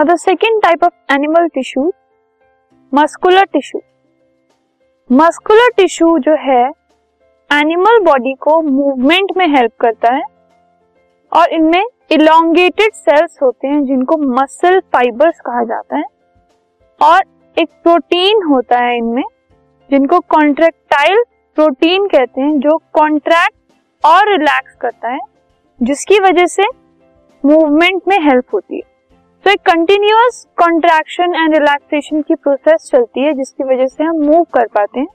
The second type of animal tissue muscular tissue muscular tissue जो है animal body को movement में help करता है और इनमें इलोंगेटेड सेल्स होते हैं, जिनको मसल फाइबर्स कहा जाता है और एक प्रोटीन होता है इनमें, जिनको कॉन्ट्रेक्टाइल प्रोटीन कहते हैं, जो कॉन्ट्रैक्ट और रिलैक्स करता है, जिसकी वजह से मूवमेंट में हेल्प होती है। तो एक कंटिन्यूअस कॉन्ट्रैक्शन एंड रिलैक्सेशन की प्रोसेस चलती है, जिसकी वजह से हम मूव कर पाते हैं।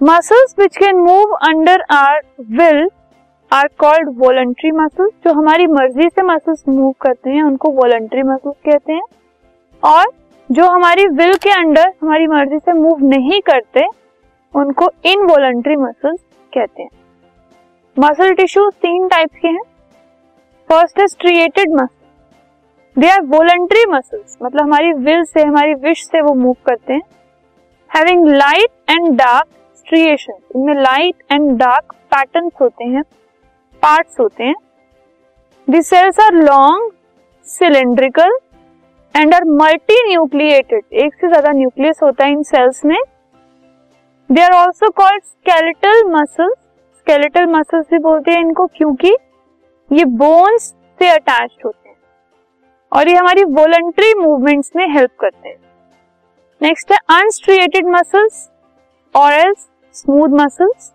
Muscles which can move under our will are called voluntary muscles जो हमारी मर्ज़ी से मसल्स मूव करते हैं, उनको वॉलंट्री मसल्स कहते हैं। और जो हमारी विल के अंडर हमारी मर्ज़ी से मूव नहीं करते, उनको इनवॉलंट्री मसल्स कहते हैं। मसल टिश्यूज तीन टाइप के हैं। First is striated muscle they are voluntary muscles मतलब हमारी विल से, हमारी विश से वो मूव करते हैं। Having light and dark striation इनमें लाइट एंड डार्क पैटर्न्स होते हैं पार्ट्स होते हैं। The cells are long cylindrical and are multinucleated एक से ज़्यादा न्यूक्लियस होता है इन सेल्स में। They are also called skeletal muscles skeletal muscles भी बोलते हैं इनको, क्योंकि ये बोन्स से अटैच होते हैं। और ये हमारी वॉलंटरी मूवमेंट्स में हेल्प करते हैं। नेक्स्ट है अनस्ट्रिएटेड मसल्स और एल्स स्मूथ मसल्स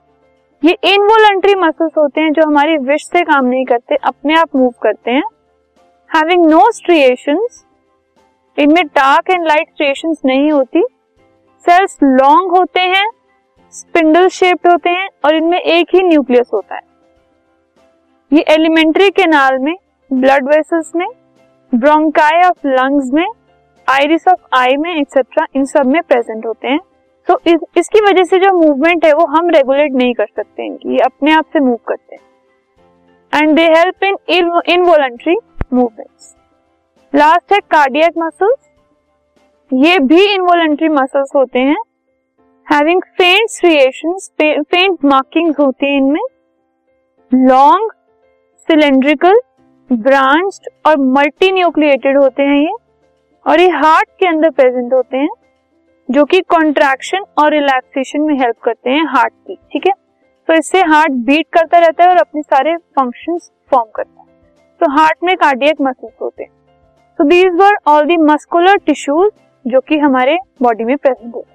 ये इनवॉलंटरी मसल्स होते हैं जो हमारी विश से काम नहीं करते, अपने आप मूव करते हैं। हैविंग नो स्ट्रिएशंस इनमें डार्क एंड लाइट स्ट्रिएशंस नहीं होती। सेल्स लॉन्ग होते हैं स्पिंडल शेप्ड होते हैं और इनमें एक ही न्यूक्लियस होता है। ये एलिमेंट्री केनाल में ब्लड वेसल्स में ब्रोंकाई ऑफ़ लंग्स में आइरिस ऑफ़ आई में एक्सेट्रा इन सब में प्रेजेंट होते हैं। तो इस, इसकी वजह से जो मूवमेंट है वो हम रेगुलेट नहीं कर सकते इनकी ये अपने आप से मूव करते हैं। And they help in involuntary movements last है कार्डियक मसल्स ये भी इनवॉलंट्री मसल्स होते हैं। हैविंग फेंट स्ट्रिएशंस फेंट मार्किंग्स होती हैं इनमें। लॉन्ग सिलेंड्रिकल ब्रांच्ड और मल्टी न्यूक्लिएटेड होते हैं ये, और ये हार्ट के अंदर प्रेजेंट होते हैं, जो कि कॉन्ट्रैक्शन और रिलैक्सेशन में हेल्प करते हैं हार्ट की, ठीक है? तो इससे हार्ट बीट करता रहता है और अपने सारे फ़ंक्शन फॉर्म करता है। तो हार्ट में कार्डियक मसल्स होते हैं। So these were all the muscular tissues जो कि हमारे बॉडी में प्रेजेंट होते हैं।